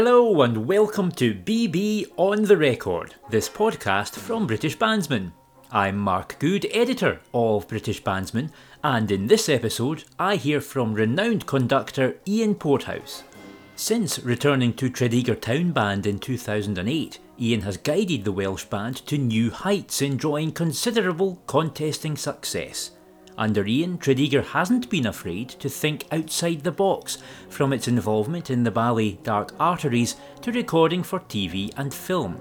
Hello and welcome to BB on the Record, this podcast from British Bandsman. I'm Mark Good, editor of British Bandsman, and in this episode I hear from renowned conductor Ian Porthouse. Since returning to Tredegar Town Band in 2008, Ian has guided the Welsh band to new heights, enjoying considerable contesting success. Under Ian, Tredegar hasn't been afraid to think outside the box, from its involvement in the ballet Dark Arteries to recording for TV and film.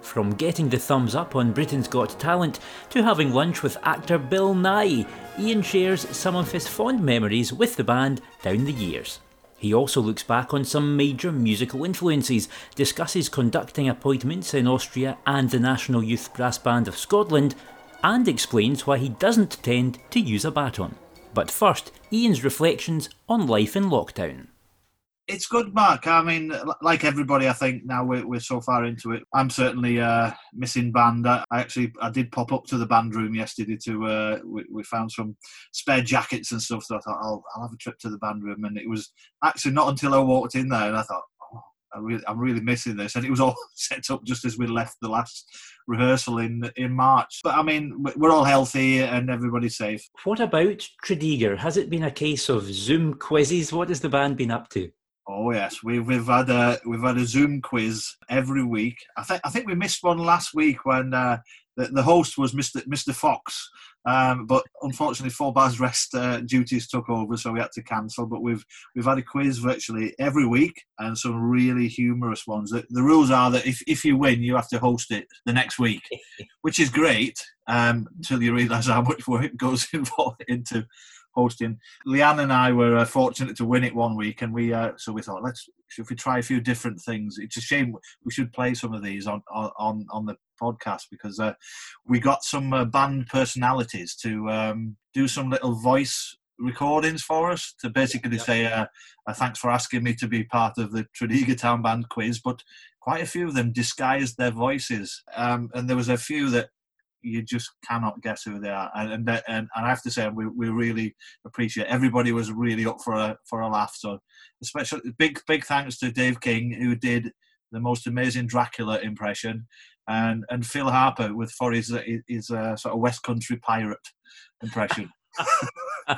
From getting the thumbs up on Britain's Got Talent to having lunch with actor Bill Nighy, Ian shares some of his fond memories with the band down the years. He also looks back on some major musical influences, discusses conducting appointments in Austria and the National Youth Brass Band of Scotland, and explains why he doesn't tend to use a baton. But first, Ian's reflections on life in lockdown. It's good, Mark. I mean, like everybody, I think now we're, we're so far into it. I'm certainly uh, missing band. I actually I did pop up to the band room yesterday to uh, we, we, found some spare jackets and stuff. So I thought I'll, I'll have a trip to the band room, and it was actually not until I walked in there and I thought, I really, I'm really missing this. And it was all set up just as we left the last rehearsal in in March. But I mean, we're all healthy and everybody's safe. What about Tredegar? Has it been a case of Zoom quizzes? What has the band been up to? Oh yes, we've we've had a we've had a Zoom quiz every week. I think I think we missed one last week when uh, the, the host was Mr. Mr. Fox, um, but unfortunately, four bars rest uh, duties took over, so we had to cancel. But we've we've had a quiz virtually every week, and some really humorous ones. The, the rules are that if, if you win, you have to host it the next week, which is great um, until you realise how much work goes involved into hosting. Leanne and I were uh, fortunate to win it one week, and we uh, so we thought let's if we try a few different things. It's a shame we should play some of these on on on the podcast because uh, we got some uh, band personalities to um, do some little voice recordings for us to basically yeah. say uh, uh, thanks for asking me to be part of the Tredegar Town Band quiz, but quite a few of them disguised their voices, um, and there was a few that you just cannot guess who they are. And and, and, and I have to say, we, we really appreciate. Everybody was really up for a for a laugh. So, especially big big thanks to Dave King who did the most amazing Dracula impression, and and Phil Harper with for his his uh, sort of West Country pirate impression.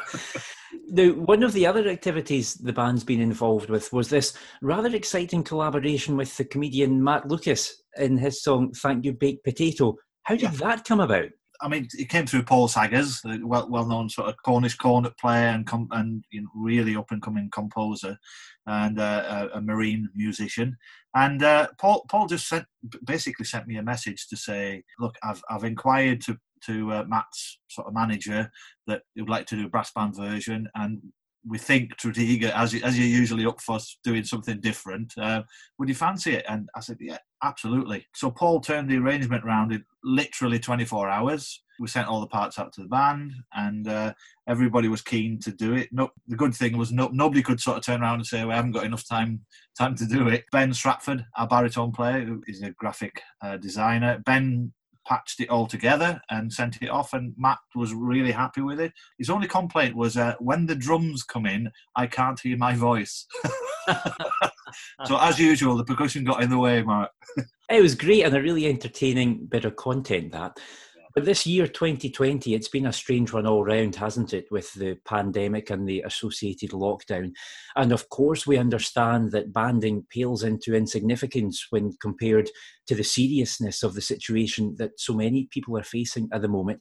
now, one of the other activities the band's been involved with was this rather exciting collaboration with the comedian Matt Lucas in his song "Thank You Baked Potato," How did yeah. that come about? I mean, it came through Paul Saggers, the well well known sort of Cornish cornet player and com- and you know, really up and coming composer and uh, a, a, marine musician. And uh, Paul Paul just sent basically sent me a message to say, look, I've I've inquired to to uh, Matt's sort of manager that he would like to do a brass band version, and we think Tredegar, as you, as you're usually up for doing something different, uh, would you fancy it? And I said, yeah, absolutely. So Paul turned the arrangement around in literally 24 hours. We sent all the parts out to the band, and uh, everybody was keen to do it. No, the good thing was no, nobody could sort of turn around and say, "We haven't got enough time time to do it." Ben Stratford, our baritone player, who is a graphic uh, designer, Ben patched it all together and sent it off, and Matt was really happy with it. His only complaint was uh, when the drums come in, I can't hear my voice. so, as usual, the percussion got in the way, Mark. it was great and a really entertaining bit of content, that. But this year, 2020, it's been a strange one all round, hasn't it, with the pandemic and the associated lockdown. And of course, we understand that banding pales into insignificance when compared to the seriousness of the situation that so many people are facing at the moment.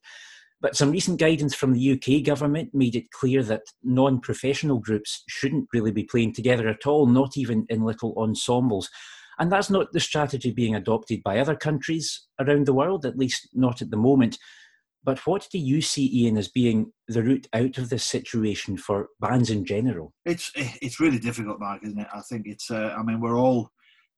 But some recent guidance from the UK government made it clear that non professional groups shouldn't really be playing together at all, not even in little ensembles. And that's not the strategy being adopted by other countries around the world, at least not at the moment. But what do you see, Ian, as being the route out of this situation for bands in general? It's it's really difficult, Mark, isn't it? I think it's. Uh, I mean, we're all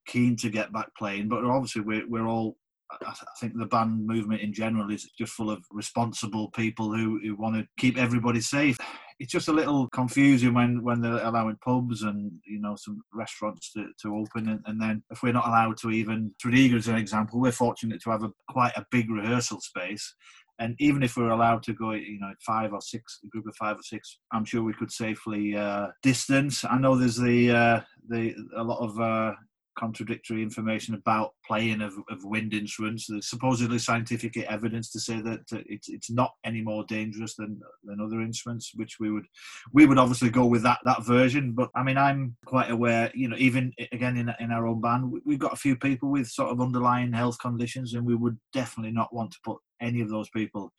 keen to get back playing, but obviously we're we're all. I think the band movement in general is just full of responsible people who, who want to keep everybody safe. It's just a little confusing when when they're allowing pubs and you know some restaurants to, to open and, and then if we're not allowed to even Tredegar as an example we're fortunate to have a quite a big rehearsal space. And even if we're allowed to go you know five or six a group of five or six i'm sure we could safely uh, distance. I know there's the uh, the a lot of uh, contradictory information about playing of, of wind instruments. There's supposedly scientific evidence to say that it's it's not any more dangerous than than other instruments, which we would we would obviously go with that that version. But I mean, I'm quite aware, you know, even again in in our own band, we've got a few people with sort of underlying health conditions, and we would definitely not want to put any of those people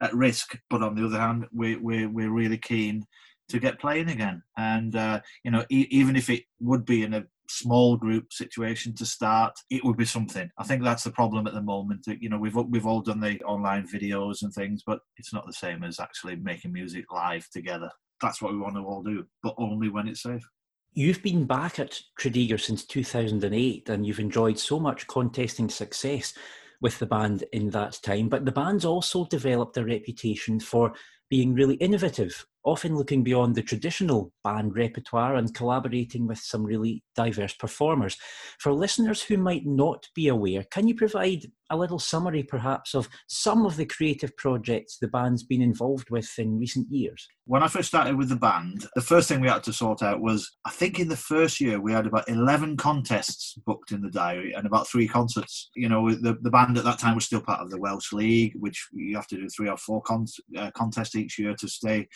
at risk. But on the other hand, we we're, we're really keen to get playing again. And uh, you know, e- even if it would be in a small group situation to start, it would be something. I think that's the problem at the moment. You know, we've we've all done the online videos and things, but it's not the same as actually making music live together. That's what we want to all do, but only when it's safe. You've been back at Tredegar since 2008 and you've enjoyed so much contesting success with the band in that time. But the band's also developed a reputation for being really innovative often looking beyond the traditional band repertoire and collaborating with some really diverse performers. For listeners who might not be aware, can you provide a little summary perhaps of some of the creative projects the band's been involved with in recent years? When I first started with the band, the first thing we had to sort out was I think in the first year we had about 11 contests booked in the diary and about three concerts. You know, the, the band at that time was still part of the Welsh League, which you have to do three or four con- uh, contests each year to stay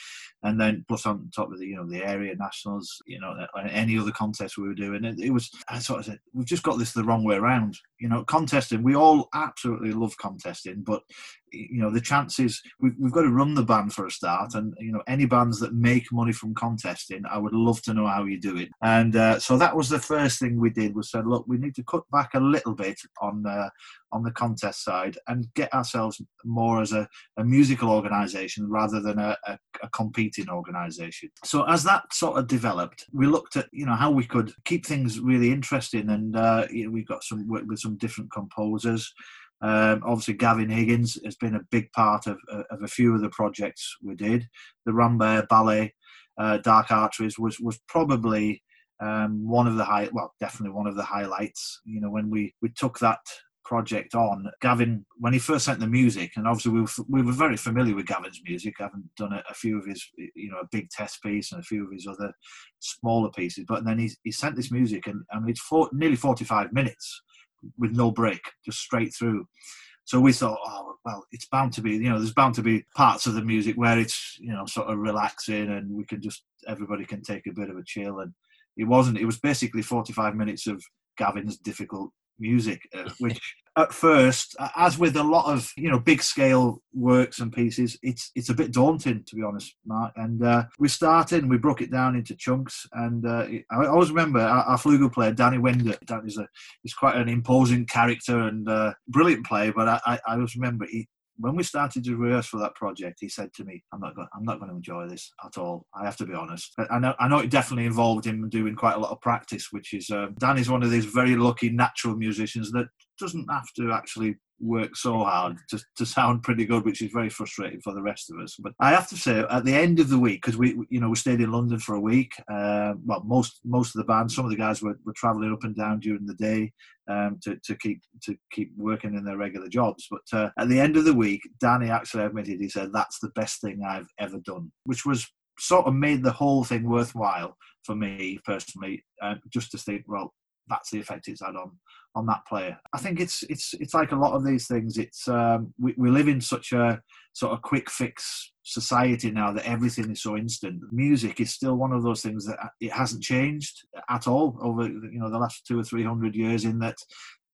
and then plus on top of the you know the area nationals, you know, any other contest we were doing, it, it was I sort of said we've just got this the wrong way around. You know, contesting. We all absolutely love contesting, but you know the chances we've, we've got to run the band for a start and you know any bands that make money from contesting i would love to know how you do it and uh, so that was the first thing we did. Was said look we need to cut back a little bit on uh, on the contest side and get ourselves more as a, a musical organization rather than a, a, a competing organization. So as that sort of developed we looked at you know how we could keep things really interesting and uh, you know, we've got some work with some different composers um, obviously, Gavin Higgins has been a big part of, of a few of the projects we did. The Rambert Ballet, uh, Dark Arteries was was probably um, one of the high, well, definitely one of the highlights. You know, when we we took that project on, Gavin, when he first sent the music, and obviously we were, we were very familiar with Gavin's music. Haven't done a, a, few of his, you know, a big test piece and a few of his other smaller pieces, but then he, he sent this music, and mean, it's four, nearly 45 minutes with no break, just straight through. So we thought, oh well, it's bound to be, you know, there's bound to be parts of the music where it's, you know, sort of relaxing and we can just everybody can take a bit of a chill. And it wasn't. It was basically 45 minutes of Gavin's difficult music, uh, which at first, as with a lot of you know big scale works and pieces, it's it's a bit daunting to be honest, Mark. And uh, we started and we broke it down into chunks. And uh, I always remember our, our flugel player Danny Winder. Danny's a he's quite an imposing character and uh, brilliant player. But I, I, I always remember he, when we started to rehearse for that project, he said to me, "I'm not going. I'm not going to enjoy this at all. I have to be honest." I know. I know it definitely involved him doing quite a lot of practice, which is Dan is one of these very lucky natural musicians that doesn't have to actually work so hard to, to sound pretty good, which is very frustrating for the rest of us. But I have to say, at the end of the week, because we, you know, we stayed in London for a week. Uh, well, most most of the band, some of the guys were, were travelling up and down during the day um, to to keep to keep working in their regular jobs. But uh, at the end of the week, Danny actually admitted he said that's the best thing I've ever done, which was sort of made the whole thing worthwhile for me personally, uh, just to think, well, that's the effect it's had on on that player. I think it's it's it's like a lot of these things. It's um, we we live in such a sort of quick fix society now that everything is so instant. Music is still one of those things that it hasn't changed at all over you know the last two or three hundred years. In that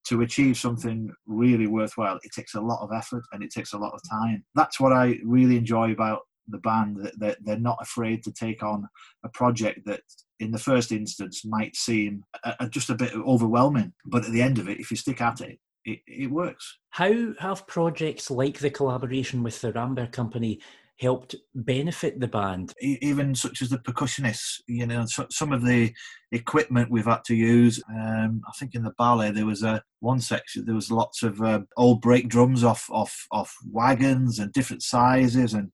to achieve something really worthwhile, it takes a lot of effort and it takes a lot of time. That's what I really enjoy about the band that they're not afraid to take on a project that in the first instance might seem just a bit overwhelming but at the end of it if you stick at it it, it works. How have projects like the collaboration with the rambert company helped benefit the band? Even such as the percussionists you know so, some of the equipment we've had to use um, i think in the ballet there was a one section there was lots of uh, old brake drums off off off wagons and different sizes and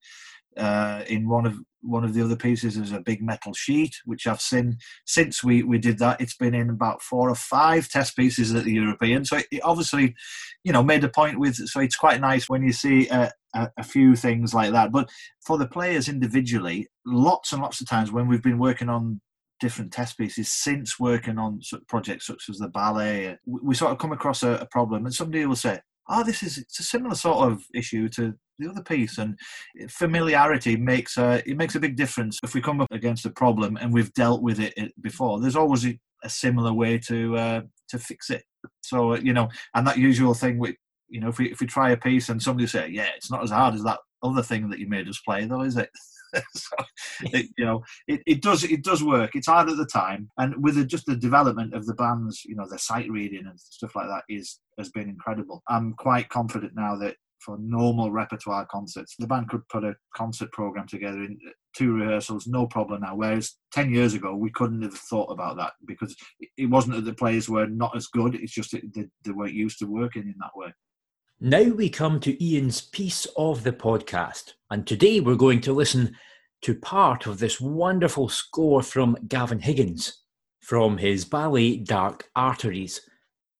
uh, in one of one of the other pieces is a big metal sheet, which I've seen since we, we did that. It's been in about four or five test pieces at the European. So it, it obviously, you know, made a point with. So it's quite nice when you see a, a, a, few things like that. But for the players individually, lots and lots of times when we've been working on different test pieces since working on projects such as the ballet. We, we sort of come across a, a problem, and somebody will say, "Oh, this is it's a similar sort of issue to the other piece." And familiarity makes a it makes a big difference. If we come up against a problem and we've dealt with it before, there's always a, a similar way to uh, to fix it. So you know, and that usual thing with you know, if we if we try a piece and somebody say, "Yeah, it's not as hard as that other thing that you made us play, though, is it?" so, it, you know, it, it does it does work. It's hard at the time, and with the, just the development of the bands, you know, the sight reading and stuff like that is has been incredible. I'm quite confident now that for normal repertoire concerts, the band could put a concert program together in two rehearsals, no problem now. Whereas ten years ago, we couldn't have thought about that because it wasn't that the players were not as good. It's just that they, they weren't used to working in that way. Now we come to Ian's piece of the podcast, and today we're going to listen to part of this wonderful score from Gavin Higgins from his ballet Dark Arteries.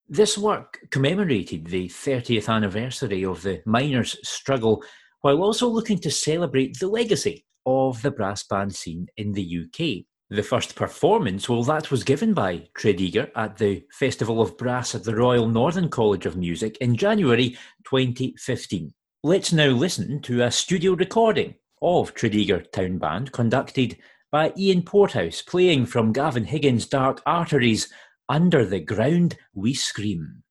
This work commemorated the 30th anniversary of the miners' struggle while also looking to celebrate the legacy of the brass band scene in the UK. The first performance, well, that was given by Tredegar at the Festival of Brass at the Royal Northern College of Music in January 2015. Let's now listen to a studio recording of Tredegar Town Band conducted by Ian Porthouse playing from Gavin Higgins' Dark Arteries Under the Ground We Scream.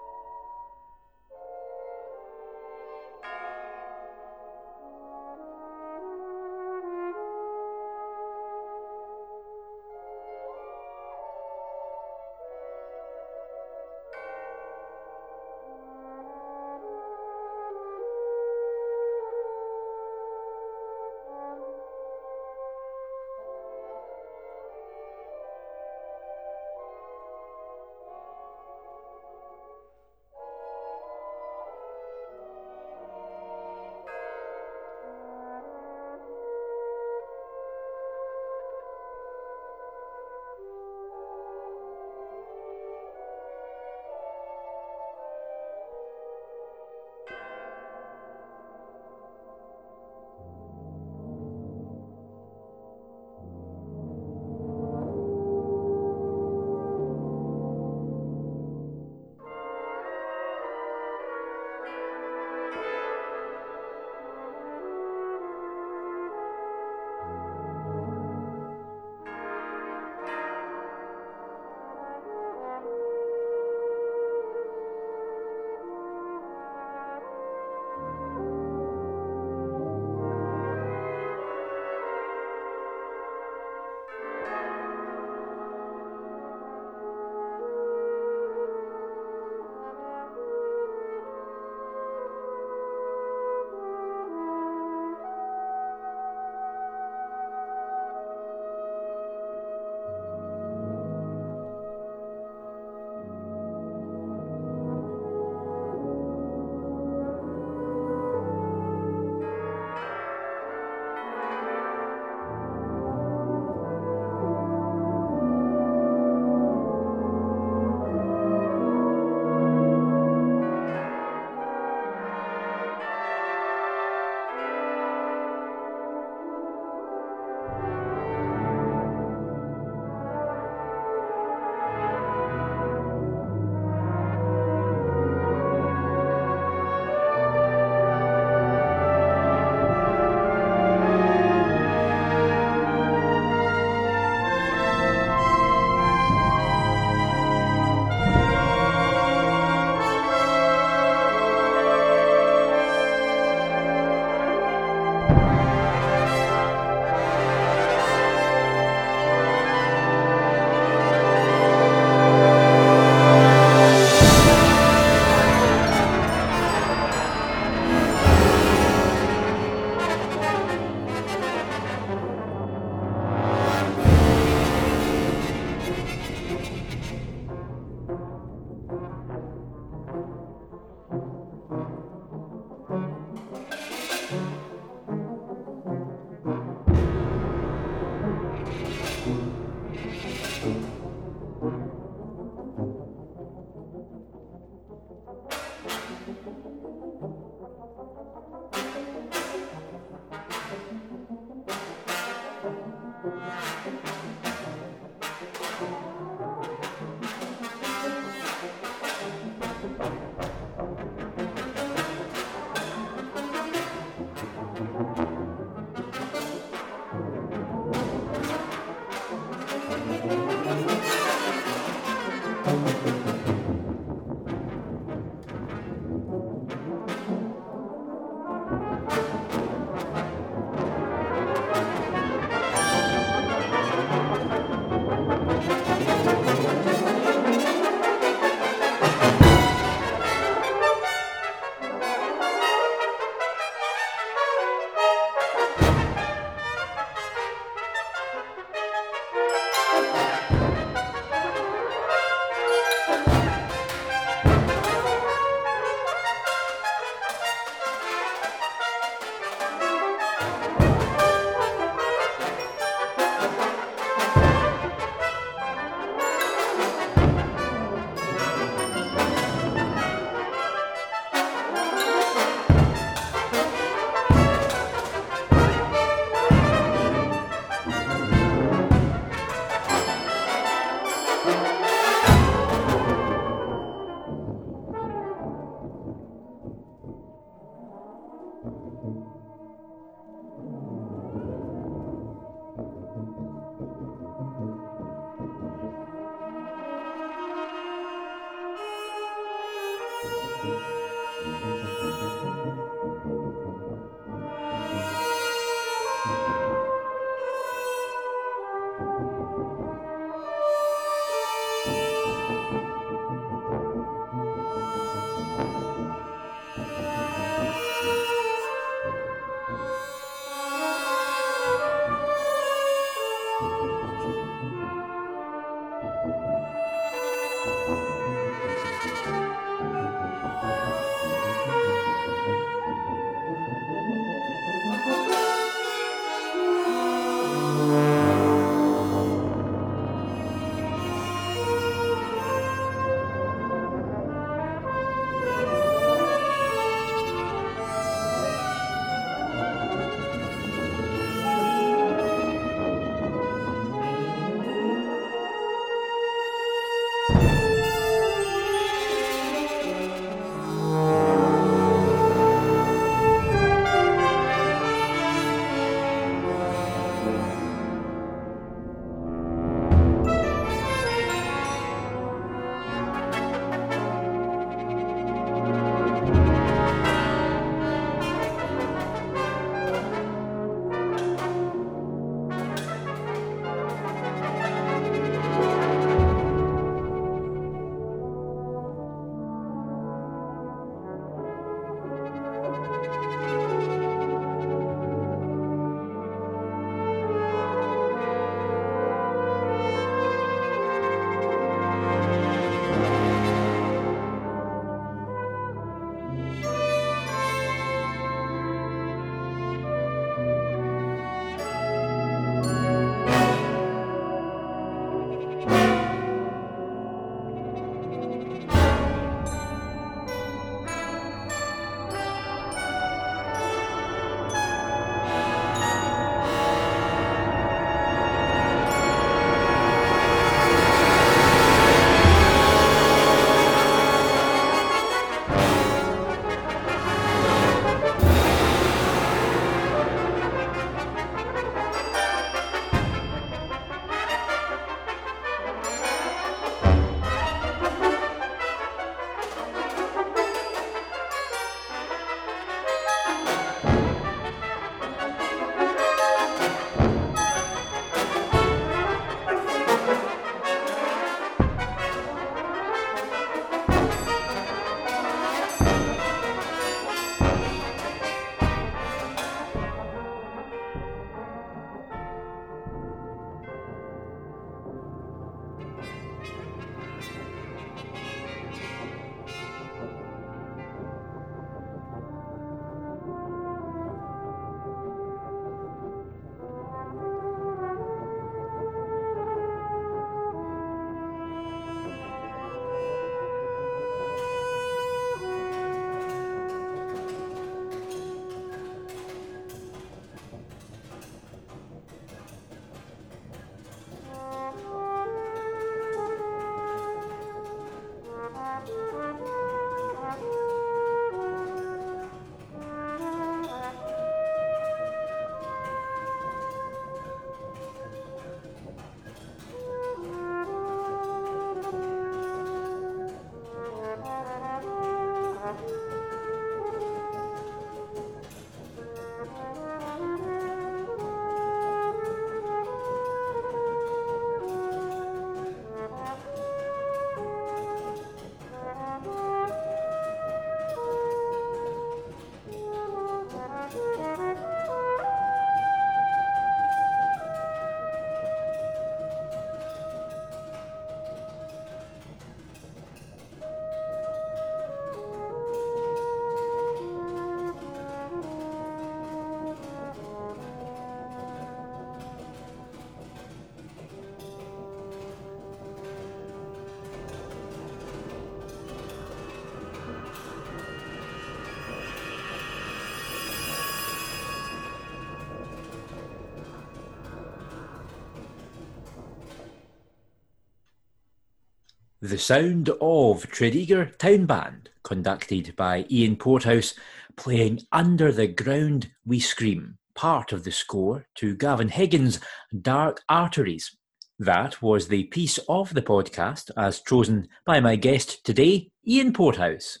The sound of Tredegar Town Band, conducted by Ian Porthouse, playing Under the Ground We Scream, part of the score to Gavin Higgins' Dark Arteries. That was the piece of the podcast as chosen by my guest today, Ian Porthouse.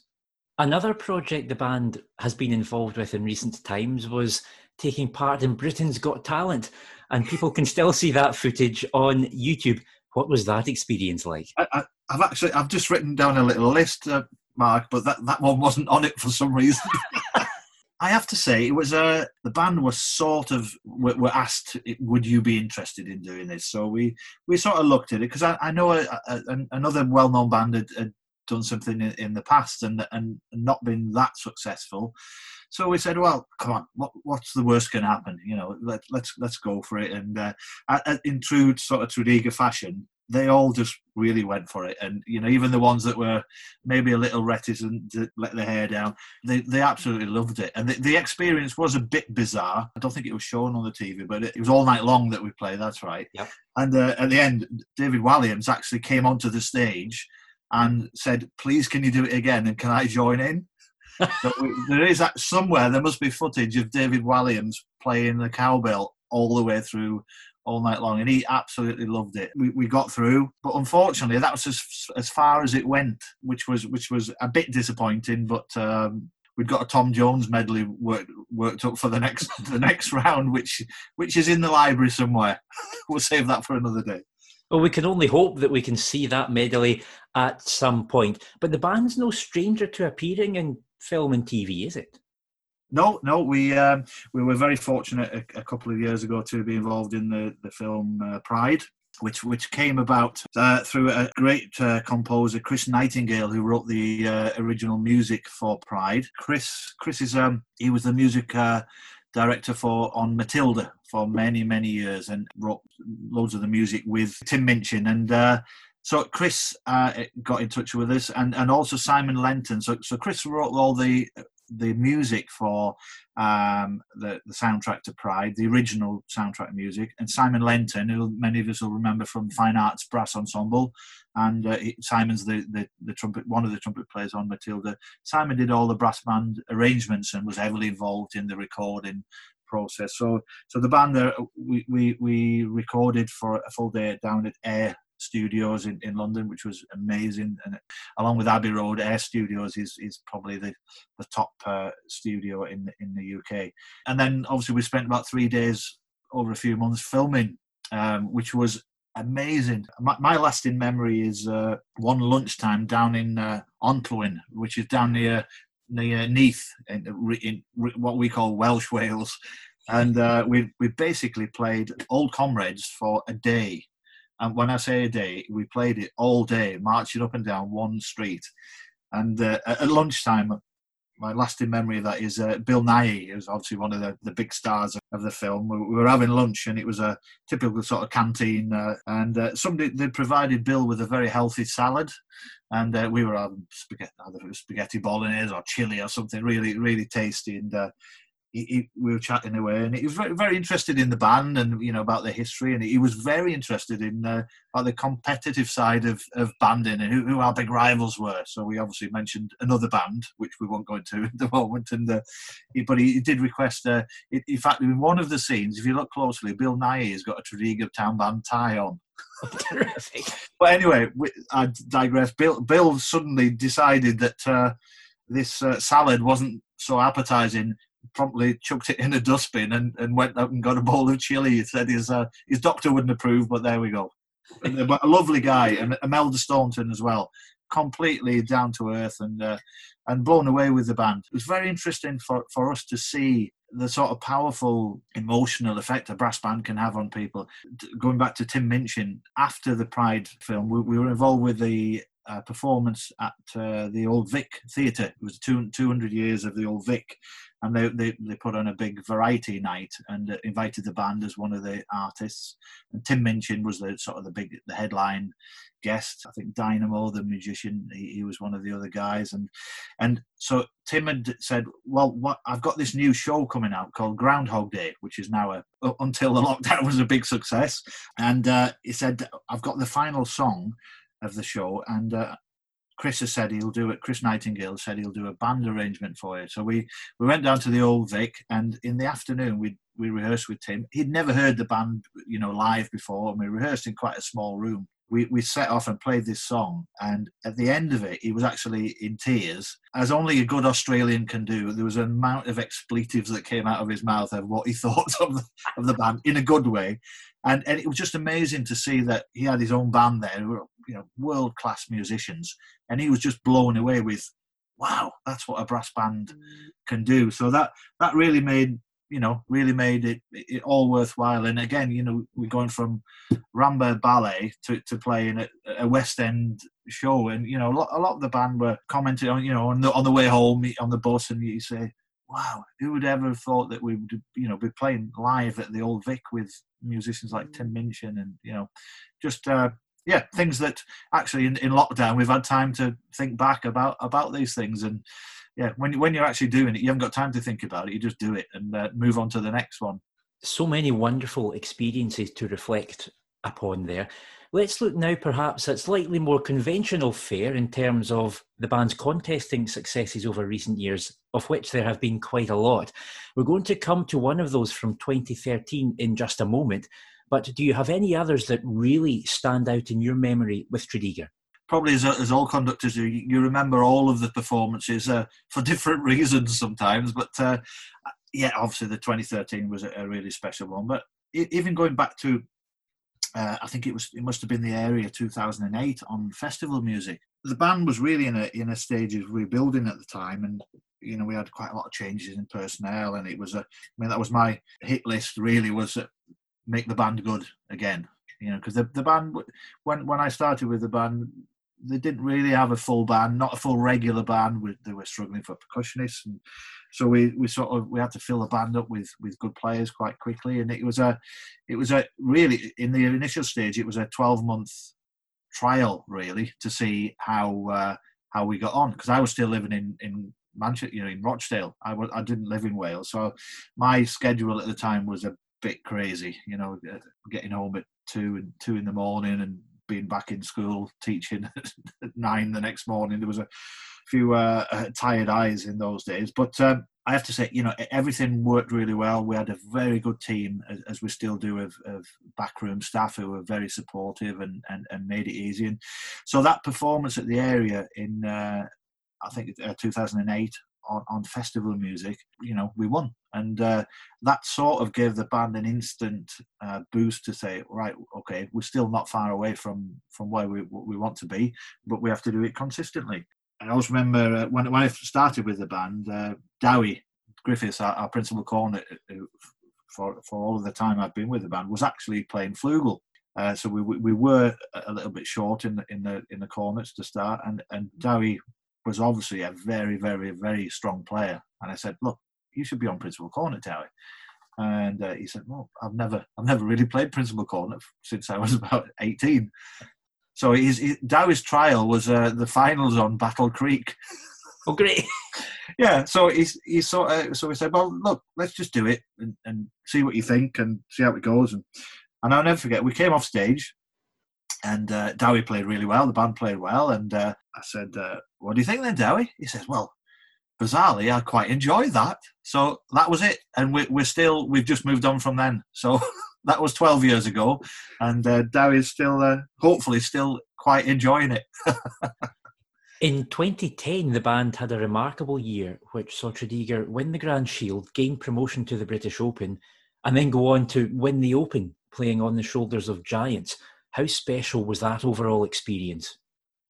Another project the band has been involved with in recent times was taking part in Britain's Got Talent, and people can still see that footage on YouTube. What was that experience like? I, have actually I've just written down a little list, uh, Mark, but that, that one wasn't on it for some reason. I have to say, it was uh, the band was sort of were, were, asked, "Would you be interested in doing this?" So we we sort of looked at it because I, I, know a, a, another well-known band had, had done something in, in, the past and and not been that successful. So we said, "Well, come on, what, what's the worst can happen? You know, let, let's let's go for it." And uh, in true sort of Tredegar fashion, they all just really went for it. And, you know, even the ones that were maybe a little reticent to let their hair down, they, they absolutely loved it. And the, the experience was a bit bizarre. I don't think it was shown on the TV, but it, it was all night long that we played. That's right. Yep. And uh, at the end, David Walliams actually came onto the stage and said, please, can you do it again? And can I join in? so we, there is that somewhere, there must be footage of David Walliams playing the cowbell all the way through all night long, and he absolutely loved it. We, we got through, but unfortunately, that was as as far as it went, which was which was a bit disappointing. But um, we'd got a Tom Jones medley worked worked up for the next the next round, which which is in the library somewhere. we'll save that for another day. Well, we can only hope that we can see that medley at some point. But the band's no stranger to appearing in film and TV, is it? No, no, we um, we were very fortunate a, a, couple of years ago to be involved in the the film uh, Pride, which which came about uh, through a great uh, composer Chris Nightingale who wrote the uh, original music for Pride. Chris Chris is um he was the music uh, director for on Matilda for many many years and wrote loads of the music with Tim Minchin and. Uh, so Chris uh, got in touch with us, and, and also Simon Lenton. So so Chris wrote all the the music for um, the, the soundtrack to Pride, the original soundtrack music, and Simon Lenton, who many of us will remember from Fine Arts Brass Ensemble, and uh, Simon's the, the, the trumpet, one of the trumpet players on Matilda. Simon did all the brass band arrangements and was heavily involved in the recording process. So, so the band there, we, we, we recorded for a full day down at Air studios in, in London, which was amazing. And along with Abbey Road, Air Studios is, is probably the, the top uh, studio in the, in the UK. And then obviously we spent about three days over a few months filming, um, which was amazing. My, my lasting memory is uh, one lunchtime down in uh, Onllwyn, which is down near near Neath, in, in, in what we call Welsh Wales. And uh, we we basically played old comrades for a day and when I say a day, we played it all day, marching up and down one street. And uh, at lunchtime, my lasting memory of that is uh, Bill Nighy, who's obviously one of the, the big stars of the film. We, were having lunch, and it was a typical sort of canteen. Uh, and uh, somebody they provided Bill with a very healthy salad, and uh, we were having spaghetti, either it was spaghetti bolognese or chili or something really, really tasty. And uh, he, he, we were chatting away, and he was very, very interested in the band and you know about the history, and he was very interested in uh, about the competitive side of, of banding and who, who, our big rivals were. So we obviously mentioned another band, which we won't go into at the moment, and uh, he, but he, did request. Uh, in fact, in one of the scenes, if you look closely, Bill Nighy has got a Tredegar Town Band tie on. But anyway, we, I digress. Bill, Bill suddenly decided that uh, this uh, salad wasn't so appetizing promptly chucked it in a dustbin and, and went out and got a bowl of chili. He said his uh, his doctor wouldn't approve, but there we go. but a lovely guy, and Imelda Staunton as well, completely down to earth and uh, and blown away with the band. It was very interesting for, for us to see the sort of powerful emotional effect a brass band can have on people. Going back to Tim Minchin, after the Pride film, we, we were involved with the uh, performance at uh, the Old Vic Theatre. It was two, 200 years of the Old Vic, and they, they, they put on a big variety night and invited the band as one of the artists. And Tim Minchin was the sort of the big the headline guest. I think Dynamo, the musician, he, he was one of the other guys. And and so Tim had said, "Well, what I've got this new show coming out called Groundhog Day, which is now a until the lockdown was a big success." And uh, he said, "I've got the final song." of the show, and uh, Chris has said he'll do it. Chris Nightingale said he'll do a band arrangement for you. So we we went down to the old Vic, and in the afternoon we we rehearsed with Tim. He'd never heard the band, you know, live before, and we rehearsed in quite a small room. We we set off and played this song, and at the end of it, he was actually in tears, as only a good Australian can do. There was an amount of expletives that came out of his mouth of what he thought of the, of the band in a good way, and and it was just amazing to see that he had his own band there, you know, world class musicians, and he was just blown away with, wow, that's what a brass band mm. can do. So that that really made you know really made it, it all worthwhile. And again, you know, we're going from Rambert Ballet to, to playing a, a West End show, and you know, a lot, a lot of the band were commenting on you know on the on the way home on the bus, and you say. Wow, who would ever have thought that we would, you know, be playing live at the old Vic with musicians like Tim Minchin and you know, just uh, yeah, things that actually in, in lockdown we've had time to think back about about these things and yeah, when when you're actually doing it, you haven't got time to think about it. You just do it and uh, move on to the next one. So many wonderful experiences to reflect upon there. Let's look now perhaps at slightly more conventional fare in terms of the band's contesting successes over recent years, of which there have been quite a lot. We're going to come to one of those from 2013 in just a moment, but do you have any others that really stand out in your memory with Tredegar? Probably as, as all conductors do, you remember all of the performances uh, for different reasons sometimes. But uh, yeah, obviously the 2013 was a, a, really special one. But even going back to, uh, I think it was it must have been the area 2008 on festival music. The band was really in a in a stage of rebuilding at the time, and you know we had quite a lot of changes in personnel, and it was a. I mean that was my hit list. Really was make the band good again. You know, because the the band when when I started with the band, they didn't really have a full band, not a full regular band. We, they were struggling for percussionists, and so we, we sort of we had to fill the band up with with good players quite quickly. And it was a it was a really in the initial stage it was a twelve month trial really to see how uh, how we got on because I was still living in in Manchester, you know, in Rochdale. I was I didn't live in Wales, so my schedule at the time was a bit crazy. You know, uh, getting home at two and two in the morning and being back in school teaching at nine the next morning. There was a few uh, uh, tired eyes in those days, but um, I have to say, you know, everything worked really well. We had a very good team, as, as we still do, of, of, backroom staff who were very supportive and, and, and, made it easy. And so that performance at the area in, uh, I think, uh, 2008 on, on festival music, you know, we won. And uh, that sort of gave the band an instant uh, boost to say, right, okay, we're still not far away from, from where we, we want to be, but we have to do it consistently. And I always remember uh, when, when I started with the band, uh, Dewi Griffiths, our, our principal cornet uh, for, for all of the time I've been with the band, was actually playing flugel. Uh, so we, we were a little bit short in the in the in the cornets to start, and and Dewi was obviously a very, very, very strong player. And I said, look, you should be on principal cornet, Dewi. And uh, he said, well, I've never, I've never really played principal cornet since I was about 18. So his, his Dewi's trial was uh, the finals on Battle Creek. Oh, great! yeah, so he sort of so we said, well, look, let's just do it and, and see what you think and see how it goes. And and I'll never forget, we came off stage and uh, Dewi played really well. The band played well, and uh, I said, uh, "What do you think then, Dewi?" He says, "Well, bizarrely, I quite enjoyed that." So that was it, and we, we're still we've just moved on from then. So that was twelve years ago, and uh, Dewi's still, uh, hopefully, still quite enjoying it. In 2010, the band had a remarkable year, which saw Tredegar win the Grand Shield, gain promotion to the British Open, and then go on to win the Open, playing on the shoulders of giants. How special was that overall experience?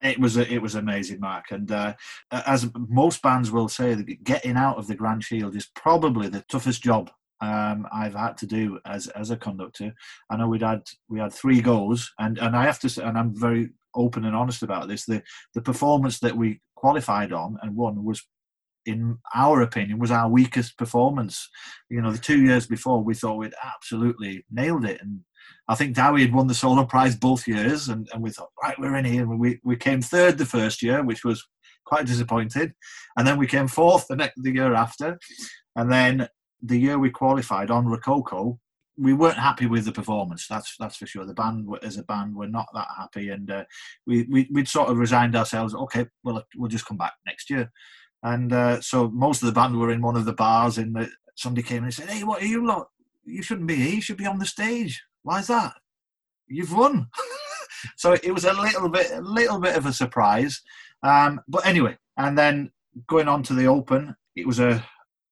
It was it was amazing, Mark. And uh, as most bands will say, getting out of the Grand Shield is probably the toughest job um, I've had to do as as a conductor. I know we'd had we had three goals, and and I have to say, and I'm very open and honest about this. The the performance that we qualified on and won was in our opinion, was our weakest performance. You know, the two years before, we thought we'd absolutely nailed it, and I think Dewi had won the solo prize both years, and, and we thought, right, we're in here. And we, we came third the first year, which was quite disappointed. And then we came fourth the, next, the year after. And then the year we qualified on Rococo, we weren't happy with the performance. That's that's for sure. The band, as a band, were not that happy, and uh, we, we would sort of resigned ourselves. Okay, well, we'll just come back next year. And uh, so most of the band were in one of the bars, and somebody came and said, "Hey, what are you lot? You shouldn't be here. You should be on the stage. Why is that? You've won." so it was a little bit, a little bit of a surprise. Um, but anyway, and then going on to the Open, it was a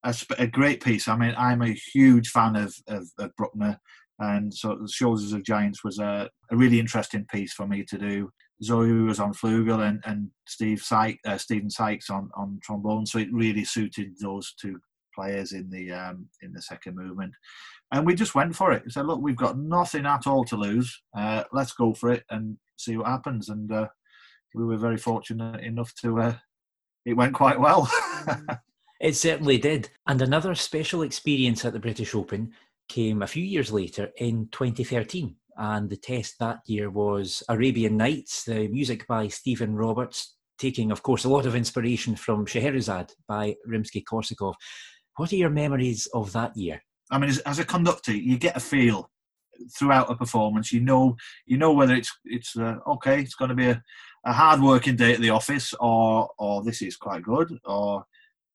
a, a, great piece. I mean, I'm a huge fan of, of, of Bruckner, and so the Shoulders of Giants was a, a, really interesting piece for me to do. Zoe was on flugel and, and Steve Sykes, uh, Stephen Sykes on, on trombone, so it really suited those two players in the um, in the second movement. And we just went for it. We said, "Look, we've got nothing at all to lose. Uh, let's go for it and see what happens." And uh, we were very fortunate enough to. Uh, it went quite well. It certainly did. And another special experience at the British Open came a few years later in 2013. And the test that year was Arabian Nights, the music by Stephen Roberts, taking, of course, a lot of inspiration from Scheherazade by Rimsky Korsakov. What are your memories of that year? I mean, as, as a conductor, you get a feel throughout a performance. You know, you know whether it's it's uh, okay, it's going to be a, a hard working day at the office, or or this is quite good, or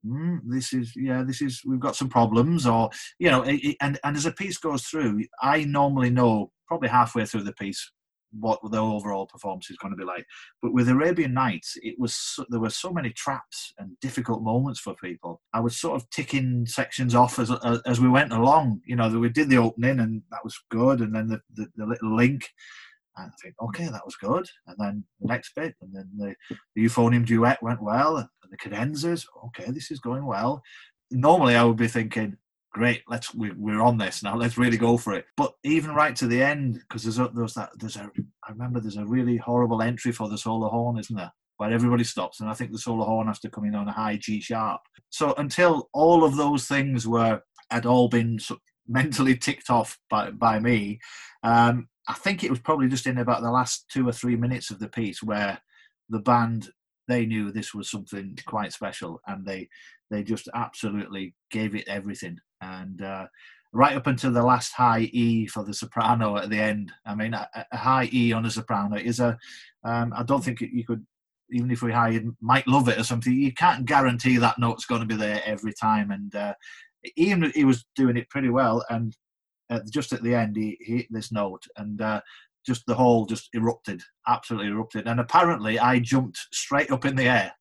mm, this is yeah this is we've got some problems or you know it, it, and and as a piece goes through i normally know probably halfway through the piece what the overall performance is going to be like but with arabian nights it was so, there were so many traps and difficult moments for people i was sort of ticking sections off as uh, as we went along you know we did the opening and that was good and then the, the, the little link and I think, okay, that was good. And then the next bit, and then the, the euphonium duet went well, and the cadenzas, okay, this is going well. Normally, I would be thinking, great, let's we, we're on this now. Let's really go for it. But even right to the end, because there's a, there's that there's a I remember there's a really horrible entry for the solo horn, isn't there? Where everybody stops, and I think the solo horn has to come in on a high G sharp. So until all of those things were had all been mentally ticked off by by me, um, I think it was probably just in about the last two or three minutes of the piece where the band they knew this was something quite special and they they just absolutely gave it everything and uh, right up until the last high E for the soprano at the end. I mean, a, a high E on a soprano is a. Um, I don't think you could, even if we hired Mike Lovatt or something, you can't guarantee that note's going to be there every time. And uh, Ian, he was doing it pretty well. And just at the end, he, he hit this note, and uh, just the hall just erupted, absolutely erupted. And apparently, I jumped straight up in the air,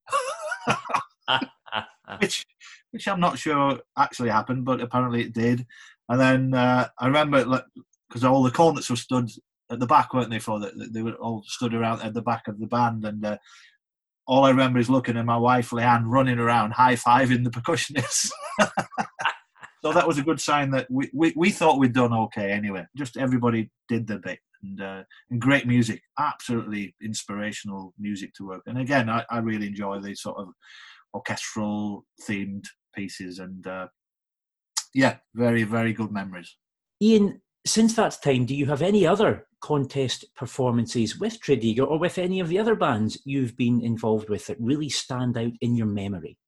which which I'm not sure actually happened, but apparently it did. And then uh, I remember, because all the cornets were stood at the back, weren't they? For that, they were all stood around at the back of the band, and uh, all I remember is looking at my wife Leanne running around, high fiving the percussionists. so that was a good sign that we, we, we thought we'd done okay anyway. Just everybody did their bit. And, uh, and great music, absolutely inspirational music to work. And again, I, I really enjoy the sort of orchestral themed pieces. And uh, yeah, very, very good memories. Ian, since that time, do you have any other contest performances with Tredegar or with any of the other bands you've been involved with that really stand out in your memory?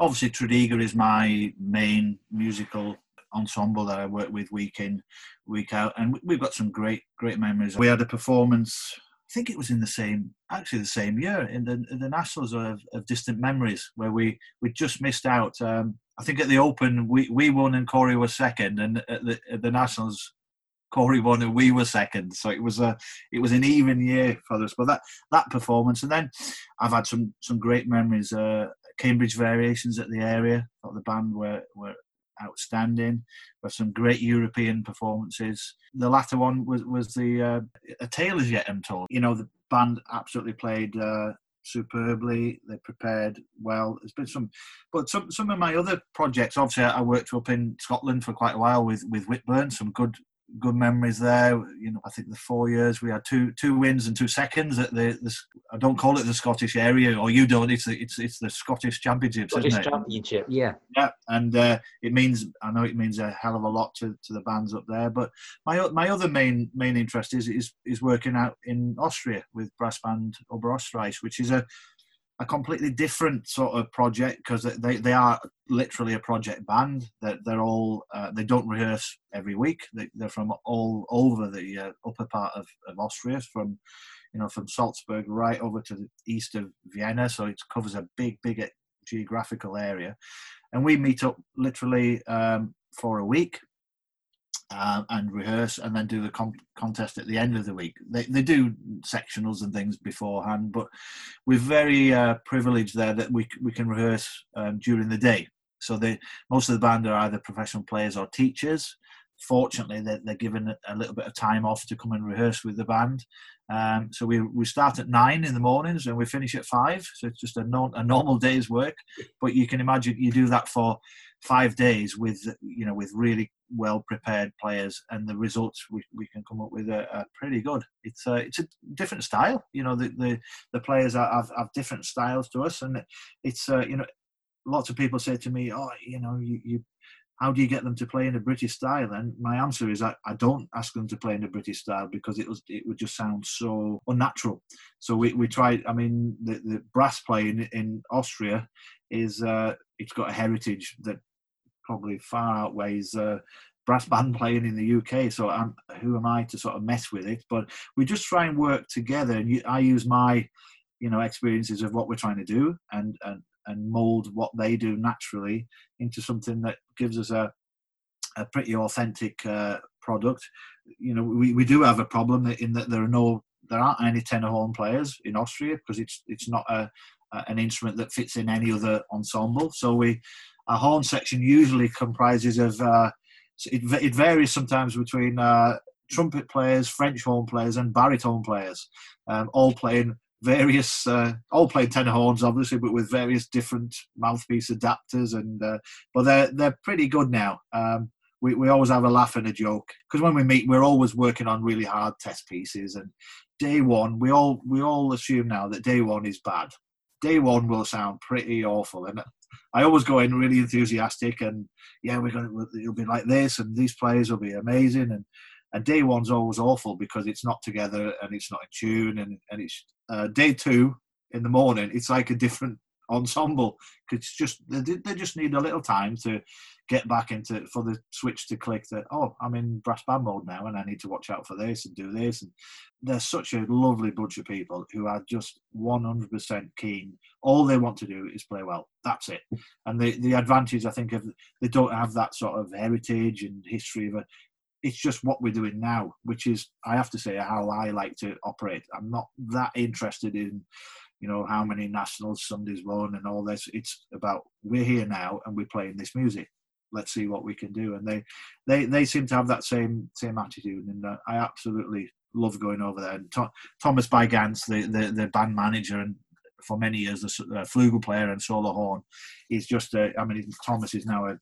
obviously Tredegar is my main musical ensemble that I work with week in, week out, and we've got some great, great memories. We had a performance. I think it was in the same, actually the same year, in the, in the Nationals of, of, Distant Memories, where we we just missed out. Um, I think at the Open we, we won and Cory was second, and at the, at the Nationals Cory won and we were second. So it was a it was an even year for us. But that that performance, and then I've had some some great memories. Uh, Cambridge Variations at the area. The band were were outstanding. With some great European performances. The latter one was was the uh, a tale as yet untold. You know the band absolutely played. Uh, superbly they prepared well there's been some but some some of my other projects obviously i worked up in scotland for quite a while with with whitburn some good good memories there. You know, I think the four years we had two two wins and two seconds at the, the I don't call it the Scottish area, or you don't. It's the, it's it's the Scottish Championships, Scottish isn't it? Championship, yeah, yeah. And uh, it means I know it means a hell of a lot to, to the bands up there. But my my other main main interest is is is working out in Austria with brass band Oberösterreich, which is a a completely different sort of project because they, they are literally a project band. That they're, they're, all uh, they don't rehearse every week. They, are from all over the uh, upper part of, of Austria, from you know from Salzburg right over to the east of Vienna. So it covers a big, big geographical area, and we meet up literally um, for a week uh, and rehearse and then do the con- contest at the end of the week. They, they do sectionals and things beforehand, but we're very uh, privileged there that we, we can rehearse um, during the day. So they, most of the band are either professional players or teachers. Fortunately, they're, they're given a little bit of time off to come and rehearse with the band. Um, so we, we start at nine in the mornings and we finish at five. So it's just a, non, a normal day's work. But you can imagine you do that for five days with you know with really well prepared players, and the results we, we can come up with are, are pretty good. It's a it's a different style. You know the the, the players have, have different styles to us, and it's uh, you know lots of people say to me, oh you know you, you how do you get them to play in a British style? And my answer is I, I don't ask them to play in a British style because it was it would just sound so unnatural. So we, we tried. I mean, the, the brass playing in, in Austria is uh, it's got a heritage that probably far outweighs uh, brass band playing in the UK. So I'm, who am I to sort of mess with it? But we just try and work together. And you, I use my, you know, experiences of what we're trying to do and and and mold what they do naturally into something that gives us a a pretty authentic uh, product. You know, we, we do have a problem in that there are no there aren't any tenor horn players in Austria because it's it's not a, a, an instrument that fits in any other ensemble. So we a horn section usually comprises of uh, it, it, varies sometimes between uh, trumpet players, French horn players, and baritone players, um, all playing various, uh, all playing tenor horns, obviously, but with various different mouthpiece adapters. And uh, but they're they're pretty good now. Um, we, we always have a laugh and a joke because when we meet, we're always working on really hard test pieces. And day one, we all we all assume now that day one is bad. Day one will sound pretty awful, and I always go in really enthusiastic and yeah, we're going to, it'll be like this and these players will be amazing. And, and day one's always awful because it's not together and it's not in tune. And, and it's uh, day two in the morning, it's like a different ensemble because just they, they just need a little time to get back into for the switch to click that oh i'm in brass band mode now and i need to watch out for this and do this. And there's such a lovely bunch of people who are just 100% keen. All they want to do is play well. That's it. And the the advantage i think of they don't have that sort of heritage and history of a it's just what we're doing now which is i have to say how i like to operate. I'm not that interested in you know how many nationals Sundays won and all this. It's about we're here now and we're playing this music. Let's see what we can do. And they they they seem to have that same same attitude, and uh, I absolutely love going over there. And Th- Thomas Bygans, the, the the band manager and for many years the uh, flugel player and solo horn, he's just a, I mean Thomas is now a,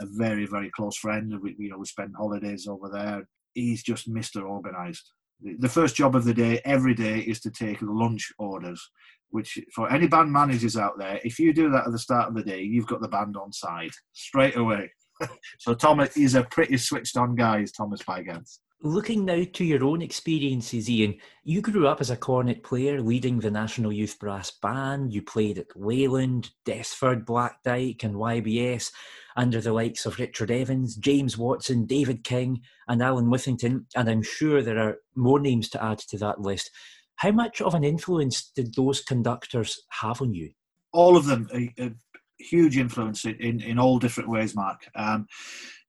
a very very close friend. We you know we spend holidays over there. He's just Mr. Organised the first job of the day every day is to take lunch orders which for any band managers out there, if you do that at the start of the day, you've got the band on side straight away. so Thomas is a pretty switched on guy, is Thomas Bygans. Looking now to your own experiences, Ian, you grew up as a cornet player leading the National Youth Brass Band. You played at Leyland, Desford, Black Dyke, and YBS under the likes of Richard Evans, James Watson, David King, and Alan Withington. And I'm sure there are more names to add to that list. How much of an influence did those conductors have on you? All of them, a, a huge influence in, in all different ways, Mark. Um,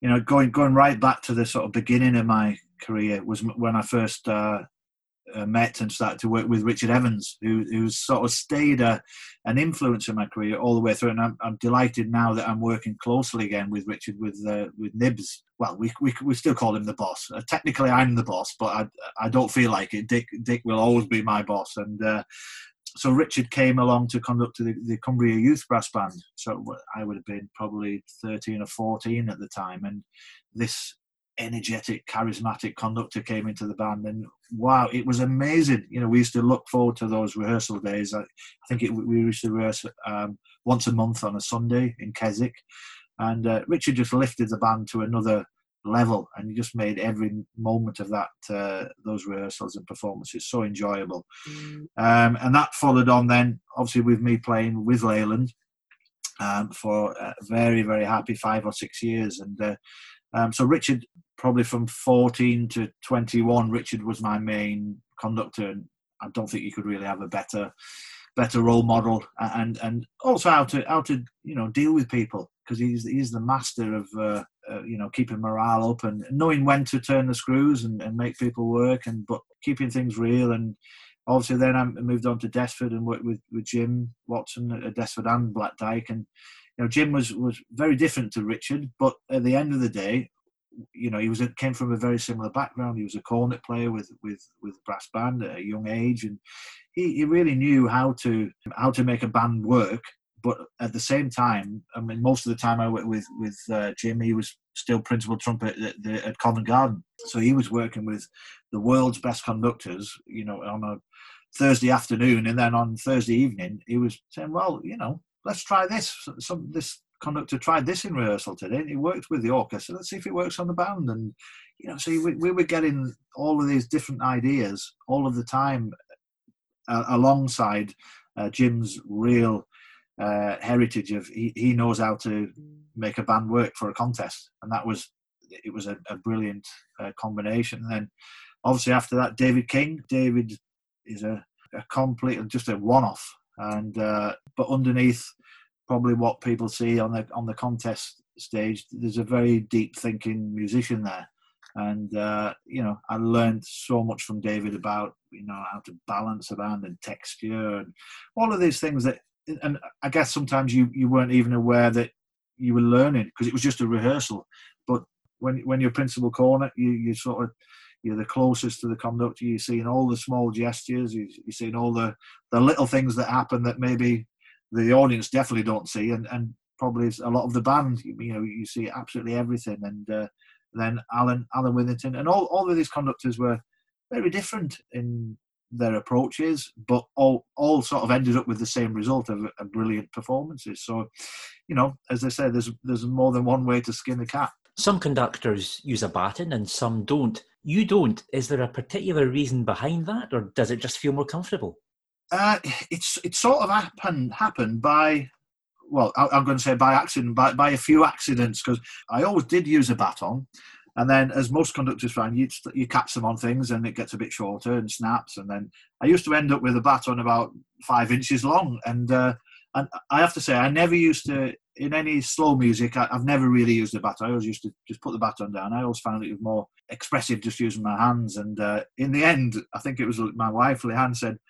you know, going going right back to the sort of beginning of my career was when I first uh, uh, met and started to work with Richard Evans, who who's sort of stayed a, an influence in my career all the way through. And I'm, I'm delighted now that I'm working closely again with Richard with uh, with Nibs. Well, we, we we still call him the boss. Uh, technically, I'm the boss, but I I don't feel like it. Dick Dick will always be my boss, and. Uh, so Richard came along to conduct the, the Cumbria Youth Brass Band. So I would have been probably 13 or 14 at the time, and this energetic, charismatic conductor came into the band, and wow, it was amazing. You know, we used to look forward to those rehearsal days. I, I think it, we used to rehearse um, once a month on a Sunday in Keswick, and uh, Richard just lifted the band to another level, and he just made every moment of that uh, those rehearsals and performances so enjoyable. Mm. Um, and that followed on then, obviously, with me playing with Leyland um, for a very, very happy five or six years. And uh, um, so Richard, probably from 14 to 21, Richard was my main conductor. And I don't think you could really have a better better role model and and also how to how to you know deal with people because he's he's the master of uh, uh, you know keeping morale up and knowing when to turn the screws and, and make people work and but keeping things real and obviously then I moved on to Desford and worked with, with Jim Watson at Desford and Black Dyke and you know Jim was was very different to Richard but at the end of the day you know he was a, came from a very similar background he was a cornet player with with with brass band at a young age and he, he really knew how to how to make a band work but at the same time, I mean, most of the time I worked with with uh, Jim, he was still principal trumpet at, the, at Covent Garden, so he was working with the world's best conductors. You know, on a Thursday afternoon, and then on Thursday evening, he was saying, "Well, you know, let's try this. Some this conductor tried this in rehearsal today. And he worked with the orchestra. Let's see if it works on the band." And you know, so we, we were getting all of these different ideas all of the time, uh, alongside uh, Jim's real uh, heritage of he, he knows how to make a band work for a contest, and that was it was a, a brilliant uh, combination. And then obviously after that, David King. David is a, a complete just a one-off, and uh, but underneath probably what people see on the on the contest stage, there's a very deep thinking musician there. And uh, you know, I learned so much from David about you know how to balance a band and texture and all of these things that and I guess sometimes you, you weren't even aware that you were learning because it was just a rehearsal. But when when you're principal cornet, you you sort of you're the closest to the conductor. You're seeing all the small gestures. You, are seeing all the the little things that happen that maybe the audience definitely don't see, and and probably a lot of the band. You know, you see absolutely everything. And uh, then Alan Alan Withington and all all of these conductors were very different in their approaches, but all all sort of ended up with the same result of, brilliant performances. So, you know, as I said, there's there's more than one way to skin a cat. Some conductors use a baton and some don't. You don't. Is there a particular reason behind that, or does it just feel more comfortable? Uh, it's it's sort of happened happened by well, I'm going to say by accident, by, by a few accidents, because I always did use a baton, and then, as most conductors find, you you catch them on things, and it gets a bit shorter and snaps. And then I used to end up with a baton about five inches long, and uh, and I have to say, I never used to in any slow music. I, have never really used a baton. I always used to just put the baton down. I always found it was more expressive just using my hands. And uh, in the end, I think it was my wife, Leanne, said, "What?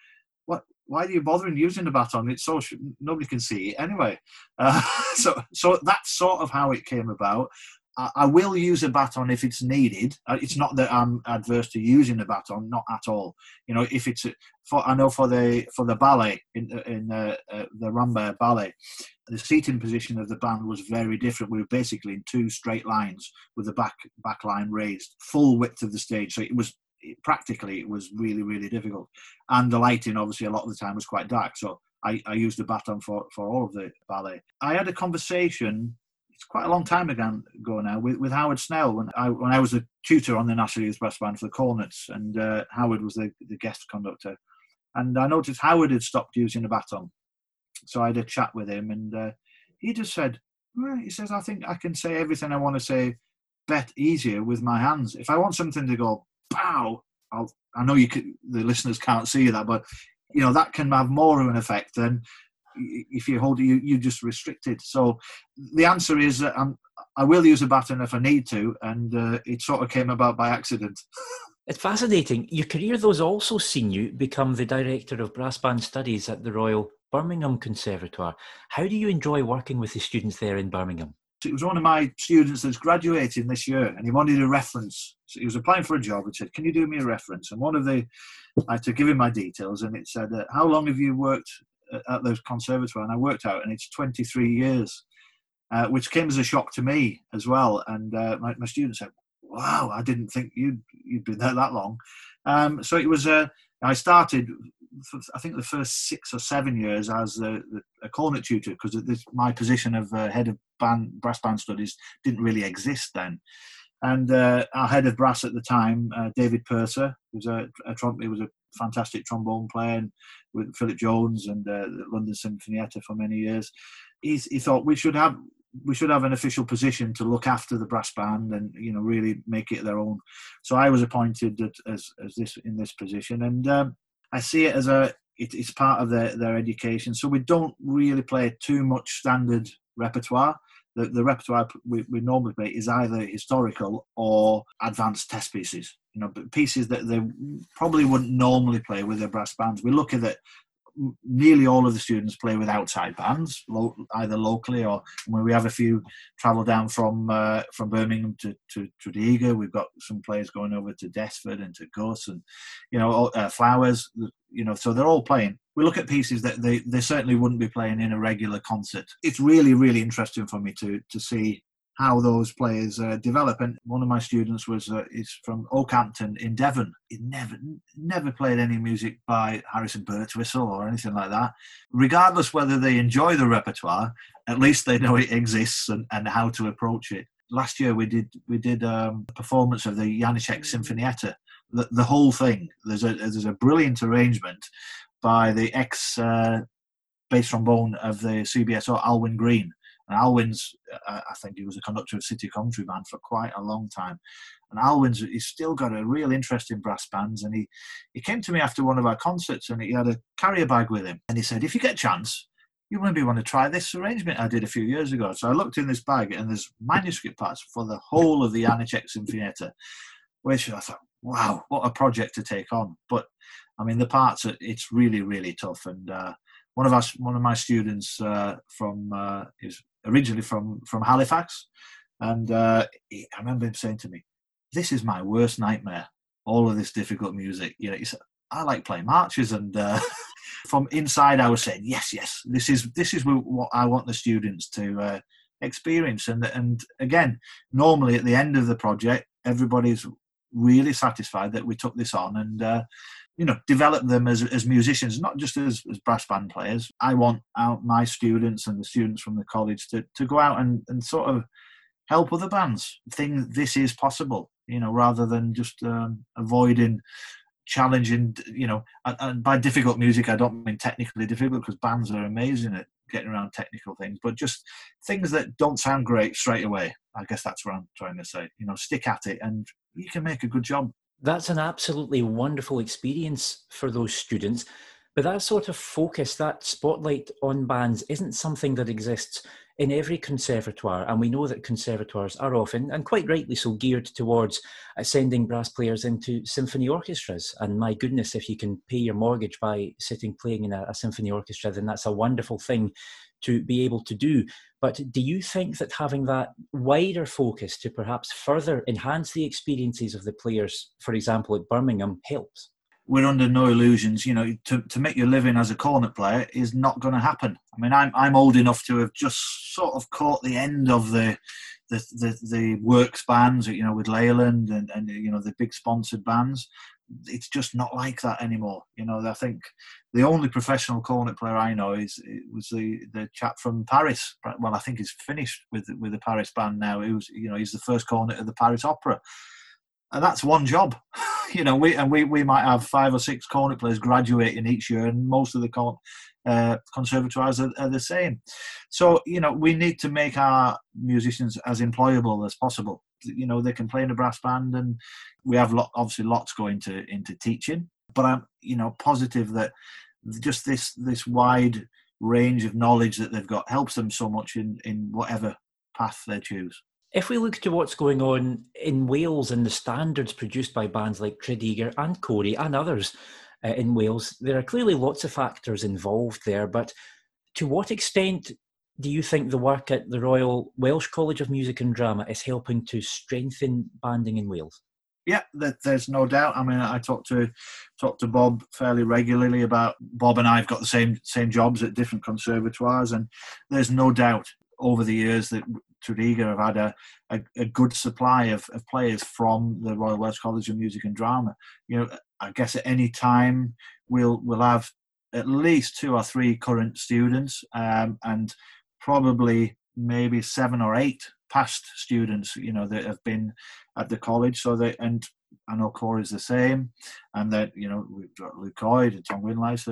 Why are you bothering using the baton? It's so nobody can see it anyway." Uh, so so that's sort of how it came about. I, will use a baton if it's needed. Uh, it's not that I'm adverse to using a baton, not at all. You know, if it's for I know for the for the ballet in in uh, uh, the Rambert ballet, the seating position of the band was very different. We were basically in two straight lines with the back back line raised, full width of the stage. So it was practically it was really really difficult, and the lighting obviously a lot of the time was quite dark. So I, I used the baton for for all of the ballet. I had a conversation it's quite a long time ago, now with, with Howard Snell when I when I was a tutor on the National Youth Brass Band for the Cornets, and uh, Howard was the, the guest conductor. And I noticed Howard had stopped using the baton, so I had a chat with him, and uh, he just said, well, he says, I think I can say everything I want to say bet easier with my hands. If I want something to go pow, I'll, I know you can, the listeners can't see that, but you know that can have more of an effect than if you hold it, you, you just restrict it. So the answer is uh, I'm, I will use a baton if I need to, and uh, it sort of came about by accident. It's fascinating. Your career, though, has also seen you become the director of brass band studies at the Royal Birmingham Conservatoire. How do you enjoy working with the students there in Birmingham? It was one of my students that's graduating this year, and he wanted a reference. So he was applying for a job. and said, "Can you do me a reference?" And one of the, I had to give him my details, and it said, uh, "How long have you worked at the conservatoire, and I worked out, and it's 23 years, uh, which came as a shock to me as well. And uh, my, my students said, "Wow, I didn't think you'd you'd been there that long." Um, so it was. Uh, I started, I think, the first six or seven years as a, a cornet tutor because my position of uh, head of band brass band studies didn't really exist then. And uh, our head of brass at the time, uh, David Purser, was a, a he was a fantastic trombone player with Philip Jones and uh, the London Sinfonietta for many years. he, he thought we should have we should have an official position to look after the brass band and you know really make it their own. So I was appointed as as this in this position, and um, I see it as a it, it's part of their their education. So we don't really play too much standard repertoire. The, the repertoire we, we normally play is either historical or advanced test pieces. You know, pieces that they probably wouldn't normally play with their brass bands. We're lucky that nearly all of the students play with outside bands, lo- either locally or when we have a few travel down from uh, from Birmingham to to Tredegar. We've got some players going over to Desford and to Gus and you know uh, Flowers. You know, so they're all playing. We look at pieces that they, they certainly wouldn't be playing in a regular concert. It's really really interesting for me to to see how those players uh, develop. And one of my students was uh, is from Okehampton in Devon. He never never played any music by Harrison Birtwistle or anything like that. Regardless whether they enjoy the repertoire, at least they know it exists and, and how to approach it. Last year we did we did um, a performance of the Janacek Sinfonietta. The, the whole thing. There's a there's a brilliant arrangement by the ex uh, bass trombone of the CBSO Alwyn Green and Alwyn's, uh, I think he was a conductor of City Country Band for quite a long time. And Alwyn's, he's still got a real interest in brass bands. And he, he came to me after one of our concerts and he had a carrier bag with him. And he said, if you get a chance, you maybe want to try this arrangement I did a few years ago. So I looked in this bag and there's manuscript parts for the whole of the Janacek Sinfonietta, which I thought, wow, what a project to take on. But I mean, the parts, it's really, really tough. And uh, one of us, one of my students uh, from uh, is originally from from Halifax, and uh, he, I remember him saying to me, "This is my worst nightmare. All of this difficult music. You know, I like playing marches." And uh, from inside, I was saying, "Yes, yes, this is this is what I want the students to uh, experience." And and again, normally at the end of the project, everybody's really satisfied that we took this on and uh, you know develop them as, as musicians not just as, as brass band players. I want out my students and the students from the college to, to go out and, and sort of help other bands think this is possible you know rather than just um, avoiding challenging you know and, and, by difficult music i don't mean technically difficult because bands are amazing at getting around technical things but just things that don't sound great straight away. I guess that's what i'm trying to say you know stick at it and you can make a good job that's an absolutely wonderful experience for those students. But that sort of focus, that spotlight on bands, isn't something that exists in every conservatoire. And we know that conservatoires are often, and quite rightly so, geared towards sending brass players into symphony orchestras. And my goodness, if you can pay your mortgage by sitting playing in a, a symphony orchestra, then that's a wonderful thing to be able to do. But do you think that having that wider focus to perhaps further enhance the experiences of the players, for example, at Birmingham, helps? We're under no illusions. You know, to, to make your living as a cornet player is not going to happen. I mean, I'm I'm old enough to have just sort of caught the end of the the the, the works bands, you know, with Leyland and, and you know the big sponsored bands it's just not like that anymore. You know, I think the only professional cornet player I know is was the the chap from Paris. Well, I think he's finished with with the Paris band now. He was, you know, he's the first cornet of the Paris Opera, and that's one job. you know, we and we we might have five or six cornet players graduating each year, and most of the con, uh, conservatoires are, are the same. So you know, we need to make our musicians as employable as possible you know they can play in a brass band and we have lot, obviously lots going to into teaching but i'm you know positive that just this this wide range of knowledge that they've got helps them so much in in whatever path they choose if we look to what's going on in Wales and the standards produced by bands like Tredegar and Cory and others uh, in Wales, there are clearly lots of factors involved there. But to what extent do you think the work at the Royal Welsh College of Music and Drama is helping to strengthen banding in Wales? Yeah, there's no doubt. I mean, I talk to talk to Bob fairly regularly about Bob and I've got the same same jobs at different conservatoires, and there's no doubt over the years that Tredegar have had a, a, a, good supply of, of players from the Royal Welsh College of Music and Drama. You know, I guess at any time we'll we'll have at least two or three current students, um, and probably maybe seven or eight past students, you know, that have been at the college. So they and I know Core is the same, and that you know we've got Luke Coyd and Tom Winley. So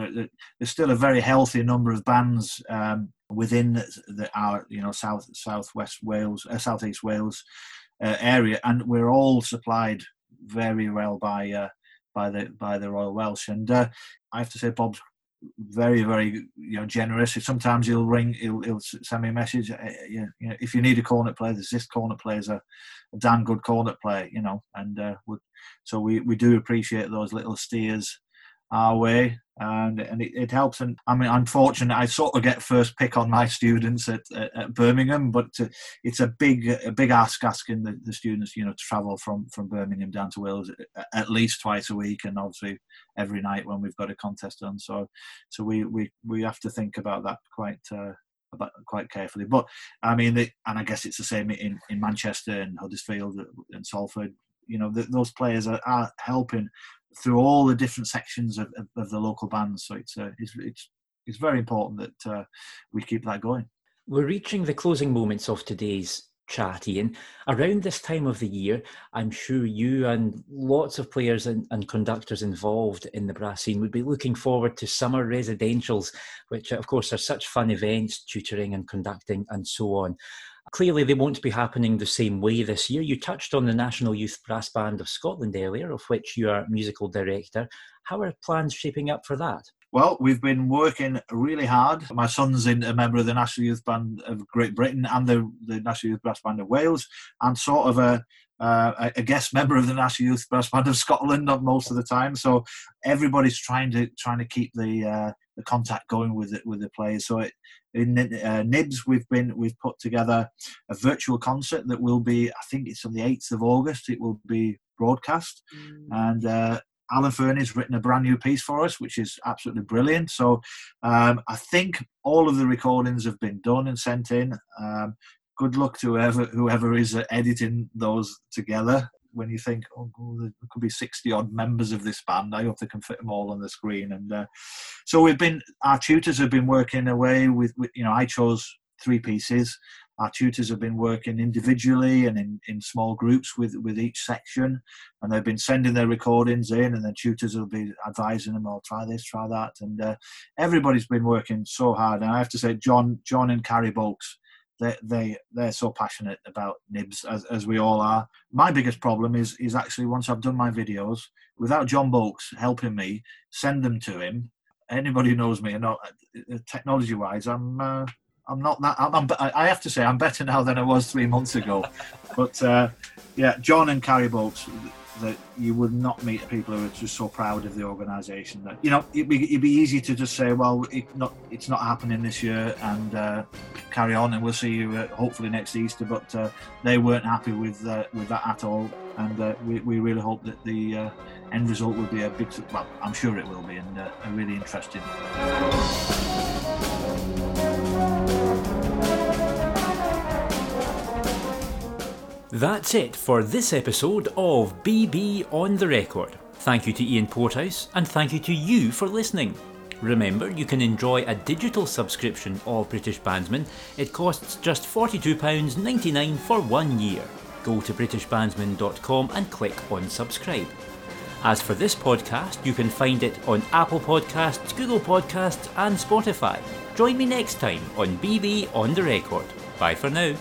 there's still a very healthy number of bands um, within the, our you know south southwest Wales, uh, southeast Wales uh, area, and we're all supplied very well by uh, by the by the Royal Welsh. And uh, I have to say, Bob's very very you know generous. Sometimes he'll ring, he'll, he'll send me a message. Uh, you know, if you need a cornet player, there's this cornet player is a, a damn good cornet player, you know. And uh, so we we do appreciate those little steers our way and and it, it, helps. And i mean i'm i sort of get first pick on my students at, at, at birmingham but to, it's a big a big ask asking the, the, students you know to travel from from birmingham down to wales at least twice a week and obviously every night when we've got a contest on so so we we we have to think about that quite uh, quite carefully. But i mean the, and i guess it's the same in in manchester and huddersfield and salford. You know those players are helping through all the different sections of, of, of the local bands. So it's, uh, it's, it's, it's very important that uh, we keep that going. We're reaching the closing moments of today's chat, Ian. Around this time of the year, I'm sure you and lots of players and, and, conductors involved in the brass scene would be looking forward to summer residentials, which, of course, are such fun events, tutoring and conducting and so on. Clearly, they won't be happening the same way this year. You touched on the National Youth Brass Band of Scotland earlier, of which you are musical director. How are plans shaping up for that? Well, we've been working really hard. My son's in a member of the National Youth Band of Great Britain and the, the National Youth Brass Band of Wales, and sort of a uh, a guest member of the National Youth Brass Band of Scotland, not most of the time. So everybody's trying to trying to keep the uh, the contact going with it with the players. So it, in uh, Nibs, we've been we've put together a virtual concert that will be, I think it's on the eighth of August. It will be broadcast, mm. and uh, Alan Fernie's written a brand new piece for us, which is absolutely brilliant. So um, I think all of the recordings have been done and sent in. Um, good luck to whoever whoever is editing those together when you think, oh, there could be 60 odd members of this band, I hope they can fit them all on the screen. And uh, so we've been, our tutors have been working away with, with, you know, I chose three pieces. Our tutors have been working individually and in, in small groups with, with each section, and they've been sending their recordings in, and the tutors will be advising them, "Oh, try this, try that," and uh, everybody's been working so hard. And I have to say, John, John and Carrie Bolks they they they're so passionate about nibs as, as we all are. My biggest problem is is actually once I've done my videos without John Bolks helping me send them to him. Anybody who knows me, and uh, technology wise, I'm uh, I'm not that. I'm, I'm, i have to say I'm better now than I was three months ago. but uh, yeah, John and Carrie Bolks, that you would not meet people who are just so proud of the organisation that you know it'd be, it'd be easy to just say well it not it's not happening this year and uh, carry on and we'll see you uh, hopefully next Easter but uh, they weren't happy with uh, with that at all. And uh, we, we really hope that the uh, end result will be a big well I'm sure it will be and a really interesting That's it for this episode of BB on the Record. Thank you to Ian Porthouse and thank you to you for listening. Remember, you can enjoy a digital subscription of British Bandsman. It costs just £42.99 for one year. Go to BritishBandsman.com and click on subscribe. As for this podcast, you can find it on Apple Podcasts, Google Podcasts, and Spotify. Join me next time on BB on the Record. Bye for now.